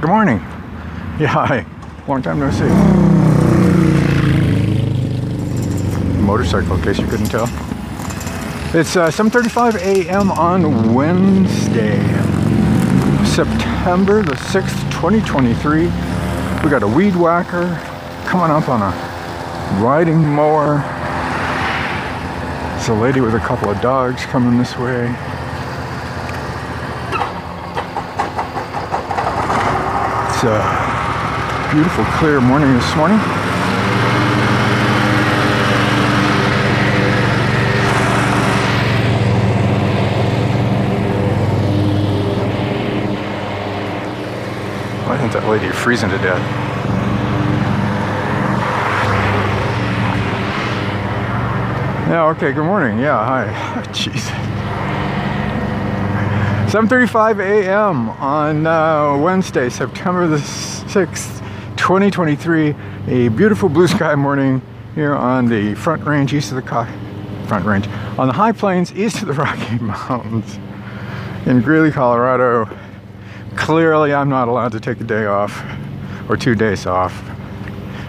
Good morning. Yeah, hi. Long time no see. Motorcycle, in case you couldn't tell. It's uh, 7:35 a.m. on Wednesday, September the 6th, 2023. We got a weed whacker coming up on a riding mower. It's a lady with a couple of dogs coming this way. It's a beautiful, clear morning this morning. I think that lady freezing to death. Yeah, okay, good morning. Yeah, hi. Jeez. 7:35 a.m. on uh, Wednesday, September the 6th, 2023. A beautiful blue sky morning here on the Front Range east of the Co- Front Range on the High Plains east of the Rocky Mountains in Greeley, Colorado. Clearly, I'm not allowed to take a day off or two days off,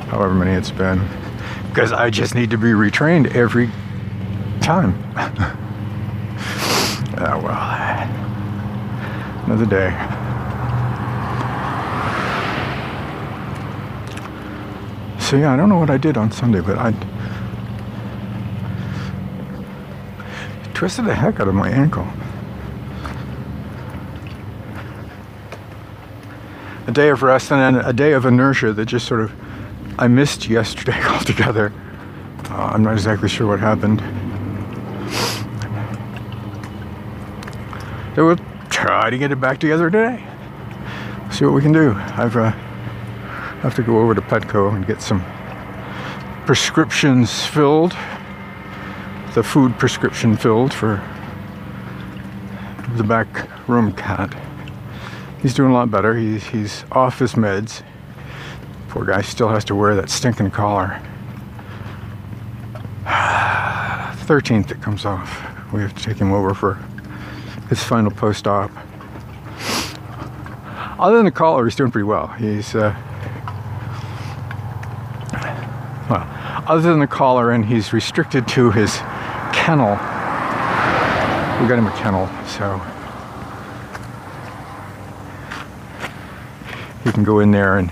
however many it's been, because I just need to be retrained every time. oh well another day. So yeah, I don't know what I did on Sunday, but I twisted the heck out of my ankle. A day of rest and then a day of inertia that just sort of I missed yesterday altogether. Uh, I'm not exactly sure what happened. There were try to get it back together today. See what we can do. I've uh, have to go over to Petco and get some prescriptions filled. The food prescription filled for the back room cat. He's doing a lot better. He's he's off his meds. Poor guy still has to wear that stinking collar. 13th it comes off. We have to take him over for his final post-op. Other than the collar, he's doing pretty well. He's uh, well, other than the collar, and he's restricted to his kennel. We got him a kennel, so he can go in there, and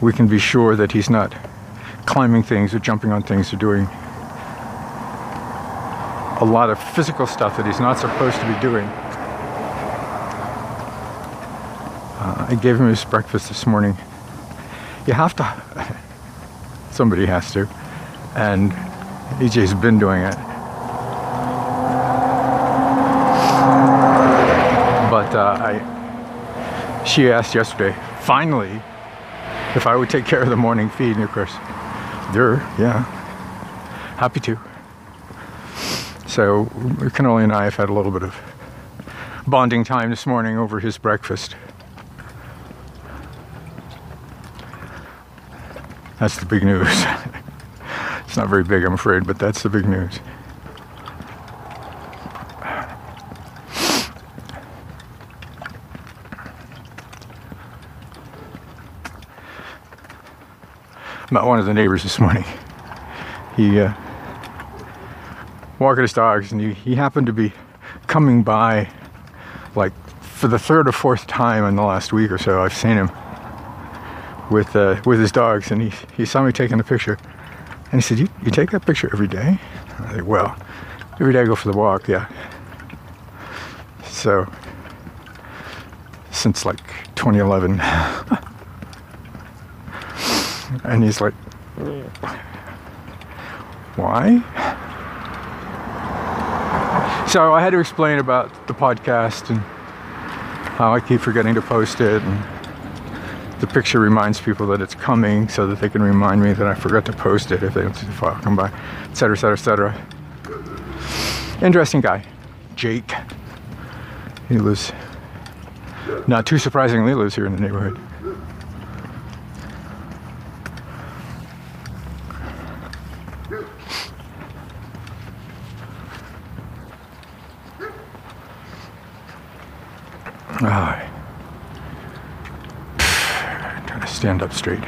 we can be sure that he's not climbing things or jumping on things or doing a lot of physical stuff that he's not supposed to be doing. Uh, I gave him his breakfast this morning. You have to, somebody has to, and EJ's been doing it. But uh, I, she asked yesterday, finally, if I would take care of the morning feed, and of course, there, yeah, happy to. So Cannoli and I have had a little bit of bonding time this morning over his breakfast. That's the big news. it's not very big, I'm afraid, but that's the big news. Met one of the neighbors this morning. He uh, walking his dogs, and he, he happened to be coming by like for the third or fourth time in the last week or so. I've seen him with uh, with his dogs, and he he saw me taking a picture, and he said, "You you take that picture every day?" I said, "Well, every day I go for the walk, yeah." So since like 2011, and he's like, "Why?" So I had to explain about the podcast and how I keep forgetting to post it. And the picture reminds people that it's coming so that they can remind me that I forgot to post it if they don't see the file come by, etc., etc., etc. Interesting guy, Jake. He lives, not too surprisingly, lives here in the neighborhood. Stand up straight.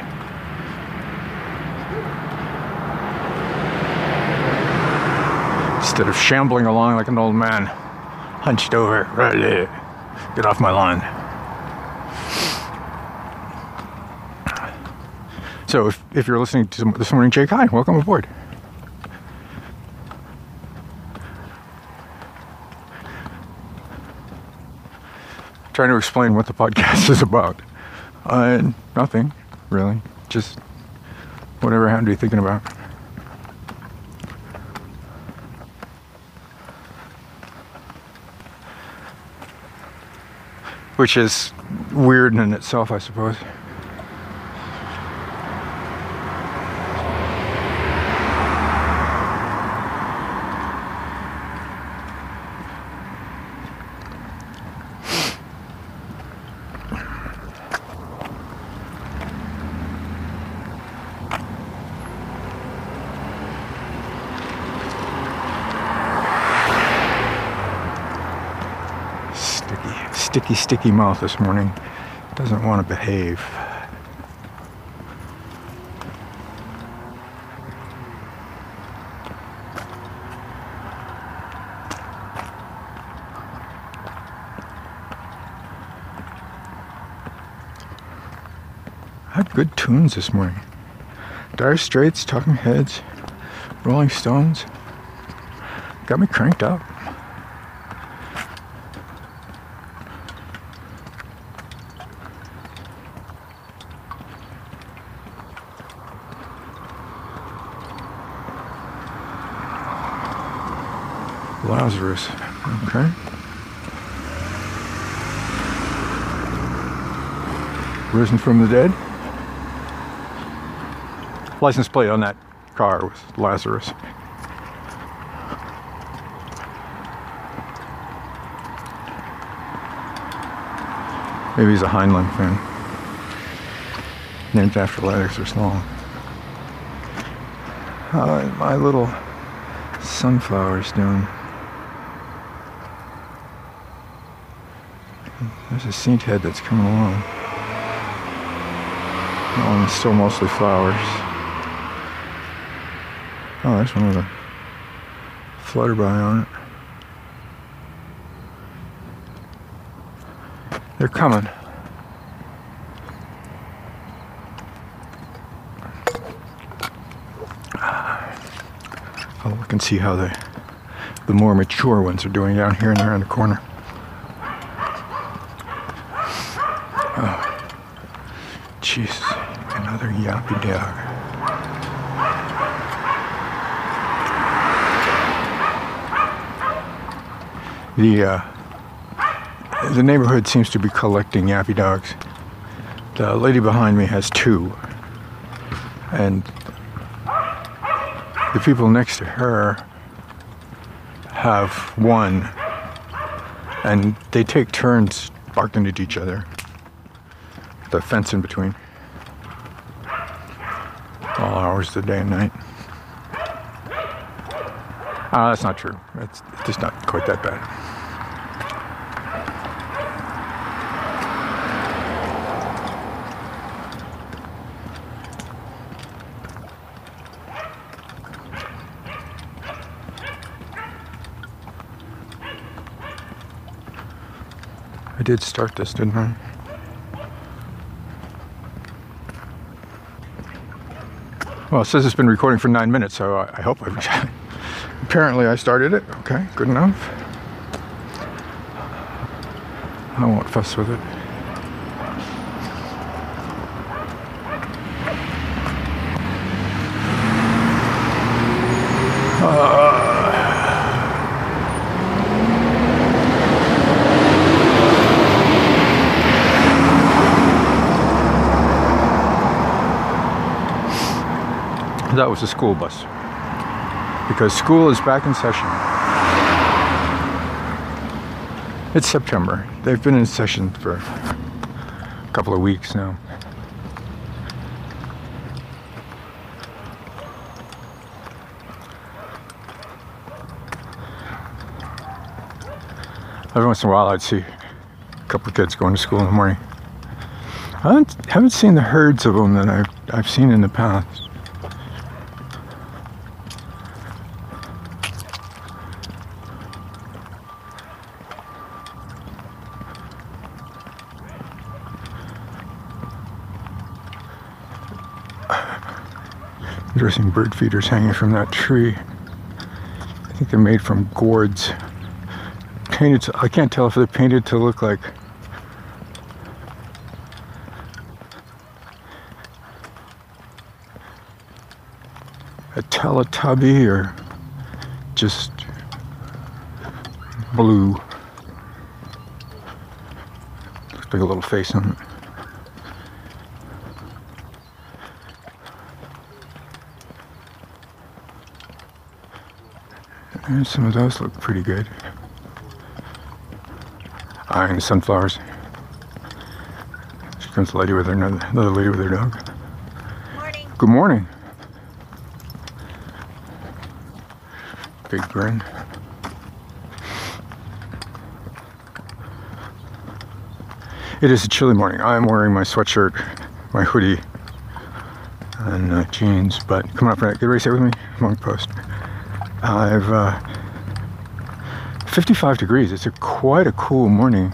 Instead of shambling along like an old man, hunched over, right there. Get off my lawn. So if, if you're listening to this morning, Jake, hi, welcome aboard. Trying to explain what the podcast is about. Uh, nothing, really. Just whatever I happen to be thinking about. Which is weird in itself, I suppose. Sticky, sticky, mouth this morning. Doesn't want to behave. I had good tunes this morning. Dire Straits, Talking Heads, Rolling Stones. Got me cranked up. Lazarus. Okay. Risen from the dead. License plate on that car was Lazarus. Maybe he's a Heinlein fan. Named after Lazarus Long. How are my little sunflowers doing? There's a saint head that's coming along. That one's still mostly flowers. Oh, there's one with a flutterby on it. They're coming. I'll look and see how the the more mature ones are doing down here and around the corner. Oh, jeez, another yappy dog. The uh, the neighborhood seems to be collecting yappy dogs. The lady behind me has two, and the people next to her have one, and they take turns barking at each other. The fence in between, hours the day and night. Uh, that's not true. It's just not quite that bad. I did start this, didn't I? Well, it says it's been recording for nine minutes, so I, I hope I've. Apparently, I started it. Okay, good enough. I won't fuss with it. That was a school bus. Because school is back in session. It's September. They've been in session for a couple of weeks now. Every once in a while, I'd see a couple of kids going to school in the morning. I haven't, haven't seen the herds of them that I've, I've seen in the past. Interesting bird feeders hanging from that tree. I think they're made from gourds. Painted, to, I can't tell if they're painted to look like a Teletubby or just blue. Looks like a little face on it. And some of those look pretty good. Ah, and sunflowers. Here comes a lady with her another lady with her dog. Morning. Good morning. Big grin. It is a chilly morning. I'm wearing my sweatshirt, my hoodie, and uh, jeans. But come on up, get ready to sit with me. Monk post. I've uh, 55 degrees. It's a quite a cool morning.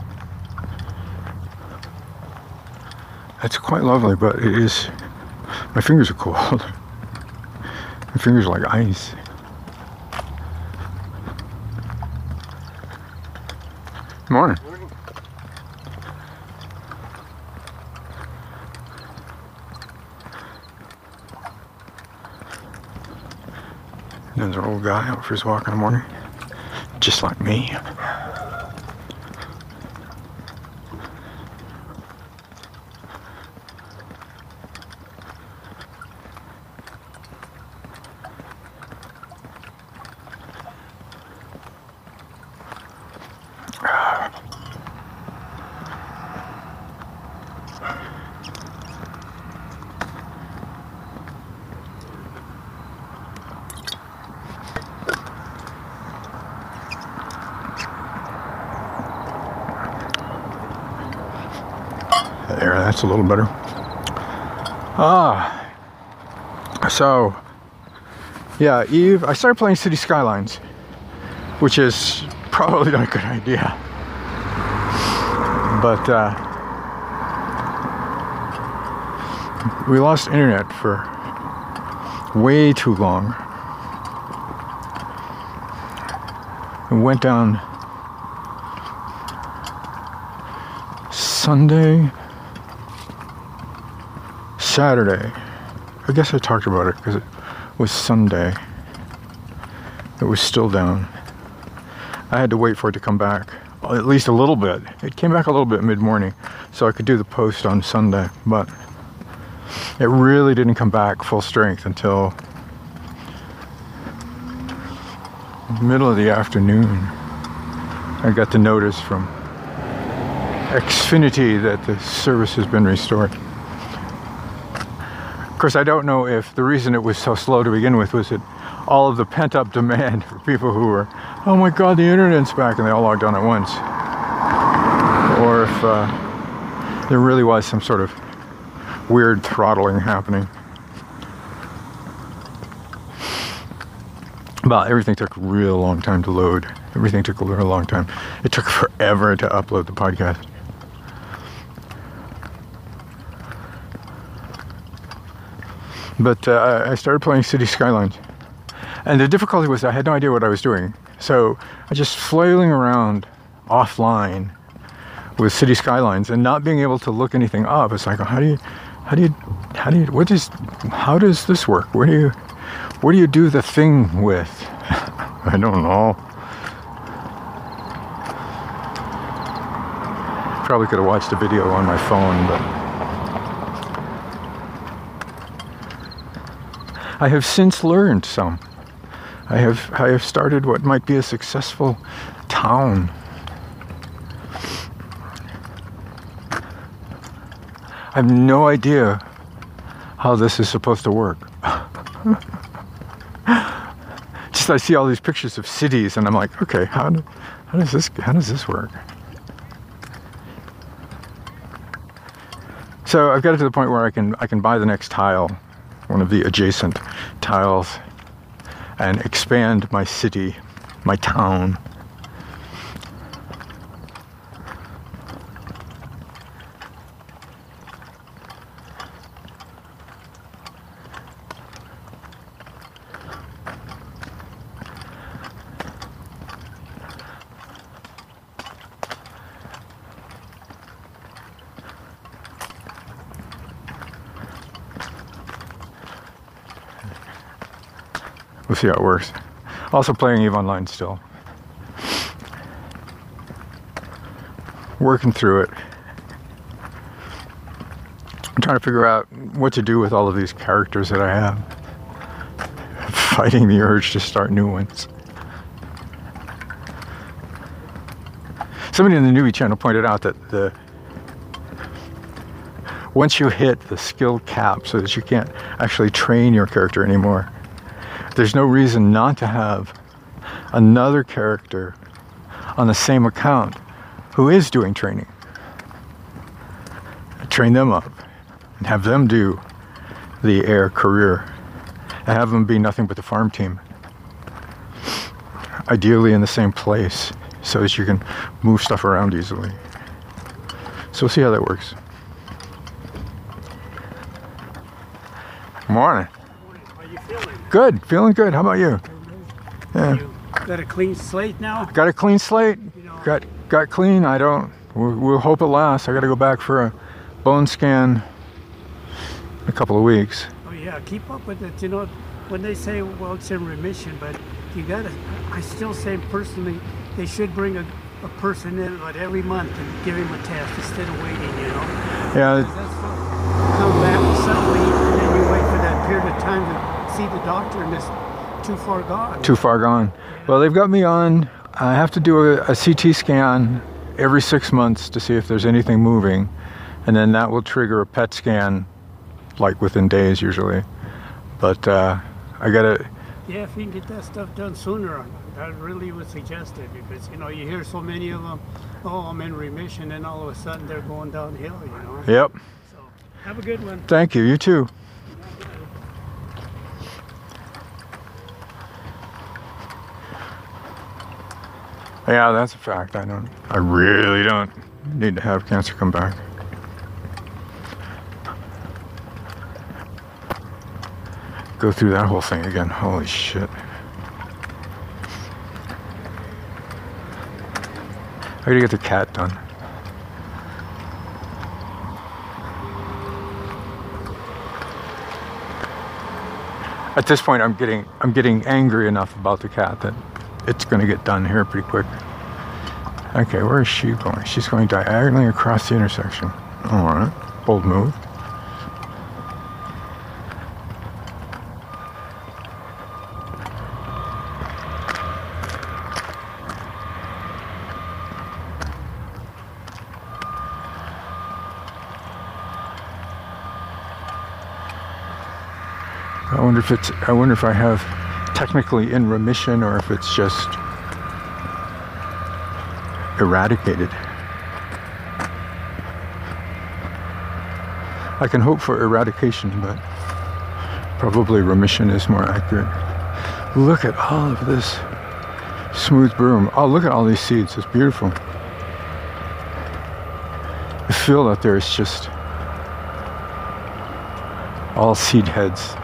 It's quite lovely, but it is. My fingers are cold. my fingers are like ice. Morning. There's an old guy out for his walk in the morning, just like me. There, that's a little better. Ah, so yeah, Eve. I started playing City Skylines, which is probably not a good idea. But uh, we lost internet for way too long. It went down Sunday, Saturday. I guess I talked about it because it was Sunday. It was still down. I had to wait for it to come back at least a little bit. It came back a little bit mid morning, so I could do the post on Sunday, but it really didn't come back full strength until middle of the afternoon. I got the notice from Xfinity that the service has been restored. Of course, I don't know if the reason it was so slow to begin with was that all of the pent up demand for people who were, oh my god, the internet's back, and they all logged on at once. Or if uh, there really was some sort of weird throttling happening. But everything took a real long time to load. Everything took a real long time. It took forever to upload the podcast. But uh, I started playing City Skylines. And the difficulty was I had no idea what I was doing. So I just flailing around offline with City Skylines and not being able to look anything up. It's like, how do you, how do you, how do you, what is, how does this work? Where do you, where do you do the thing with? I don't know. Probably could have watched a video on my phone, but. I have since learned some. I have I have started what might be a successful town. I have no idea how this is supposed to work. Just I see all these pictures of cities and I'm like, okay, how, do, how does this how does this work? So I've got it to the point where I can I can buy the next tile, one of the adjacent tiles, and expand my city, my town. We'll see how it works. Also playing EVE Online still. Working through it. I'm trying to figure out what to do with all of these characters that I have. Fighting the urge to start new ones. Somebody in the newbie channel pointed out that the once you hit the skill cap so that you can't actually train your character anymore, there's no reason not to have another character on the same account who is doing training. Train them up and have them do the air career and have them be nothing but the farm team. Ideally in the same place so that you can move stuff around easily. So we'll see how that works. Morning. How you feeling? Good, feeling good. How about you? Yeah. You got a clean slate now? Got a clean slate. You know, Got got clean. I don't. We'll, we'll hope it lasts. I got to go back for a bone scan in a couple of weeks. oh yeah, keep up with it. You know, when they say, well, it's in remission, but you got to, I still say personally, they should bring a, a person in like every month and give him a test instead of waiting, you know? Yeah, That's what, come back suddenly and then you wait for that period of time to see the doctor and it's too far gone. too far gone. Well, they've got me on. I have to do a, a CT scan every six months to see if there's anything moving, and then that will trigger a PET scan, like within days usually. But uh, I gotta. Yeah, if you can get that stuff done sooner, I really would suggest it because you know you hear so many of them. Oh, I'm in remission, and all of a sudden they're going downhill. You know. Yep. So have a good one. Thank you. You too. Yeah, that's a fact. I don't. I really don't need to have cancer come back. Go through that whole thing again. Holy shit. I gotta get the cat done. At this point, I'm getting I'm getting angry enough about the cat that it's going to get done here pretty quick. Okay, where is she going? She's going diagonally across the intersection. All right, bold move. I wonder if it's. I wonder if I have technically in remission or if it's just eradicated. I can hope for eradication, but probably remission is more accurate. Look at all of this smooth brome. Oh, look at all these seeds. It's beautiful. The field out there is just all seed heads.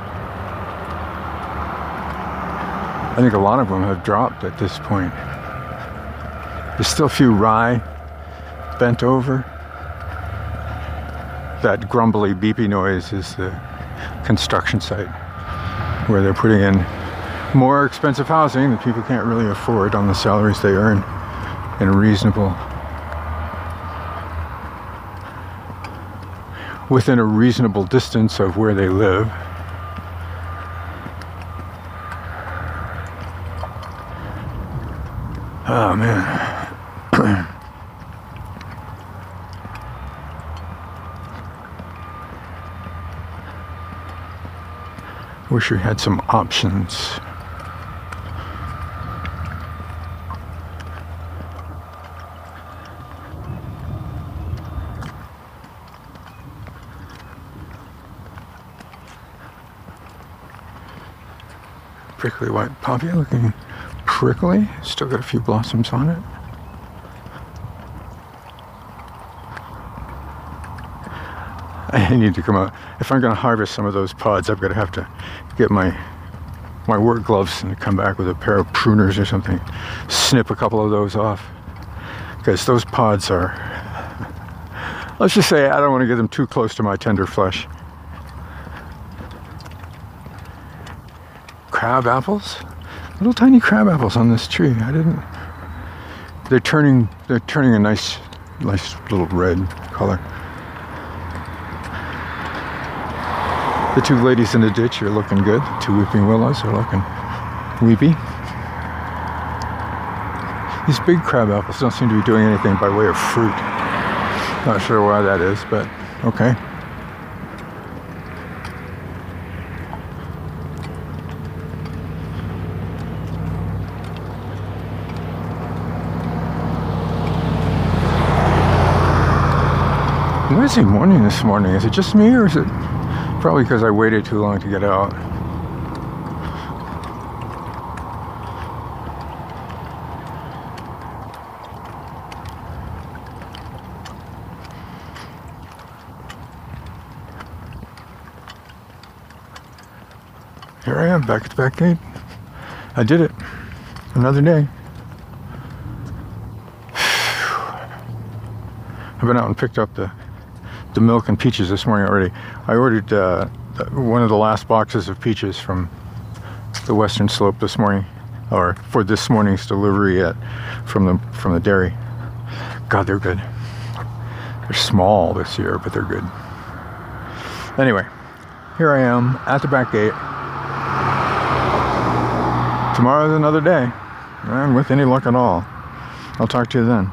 I think a lot of them have dropped at this point. There's still a few rye bent over. That grumbly, beepy noise is the construction site where they're putting in more expensive housing that people can't really afford on the salaries they earn in a reasonable within a reasonable distance of where they live. Oh man. Wish we had some options. Prickly white poppy looking prickly. Still got a few blossoms on it. I need to come out. If I'm going to harvest some of those pods, I've got to have to get my my work gloves and come back with a pair of pruners or something. Snip a couple of those off because those pods are. Let's just say I don't want to get them too close to my tender flesh. Crab apples, little tiny crab apples on this tree. I didn't. They're turning. They're turning a nice, nice little red color. The two ladies in the ditch are looking good. The two weeping willows are looking weepy. These big crab apples don't seem to be doing anything by way of fruit. Not sure why that is, but okay. Noisy morning this morning. Is it just me or is it Probably because I waited too long to get out. Here I am back at the back gate. I did it. Another day. I've been out and picked up the the milk and peaches this morning already. I ordered uh, one of the last boxes of peaches from the Western Slope this morning, or for this morning's delivery at from the from the dairy. God, they're good. They're small this year, but they're good. Anyway, here I am at the back gate. Tomorrow's another day, and with any luck at all, I'll talk to you then.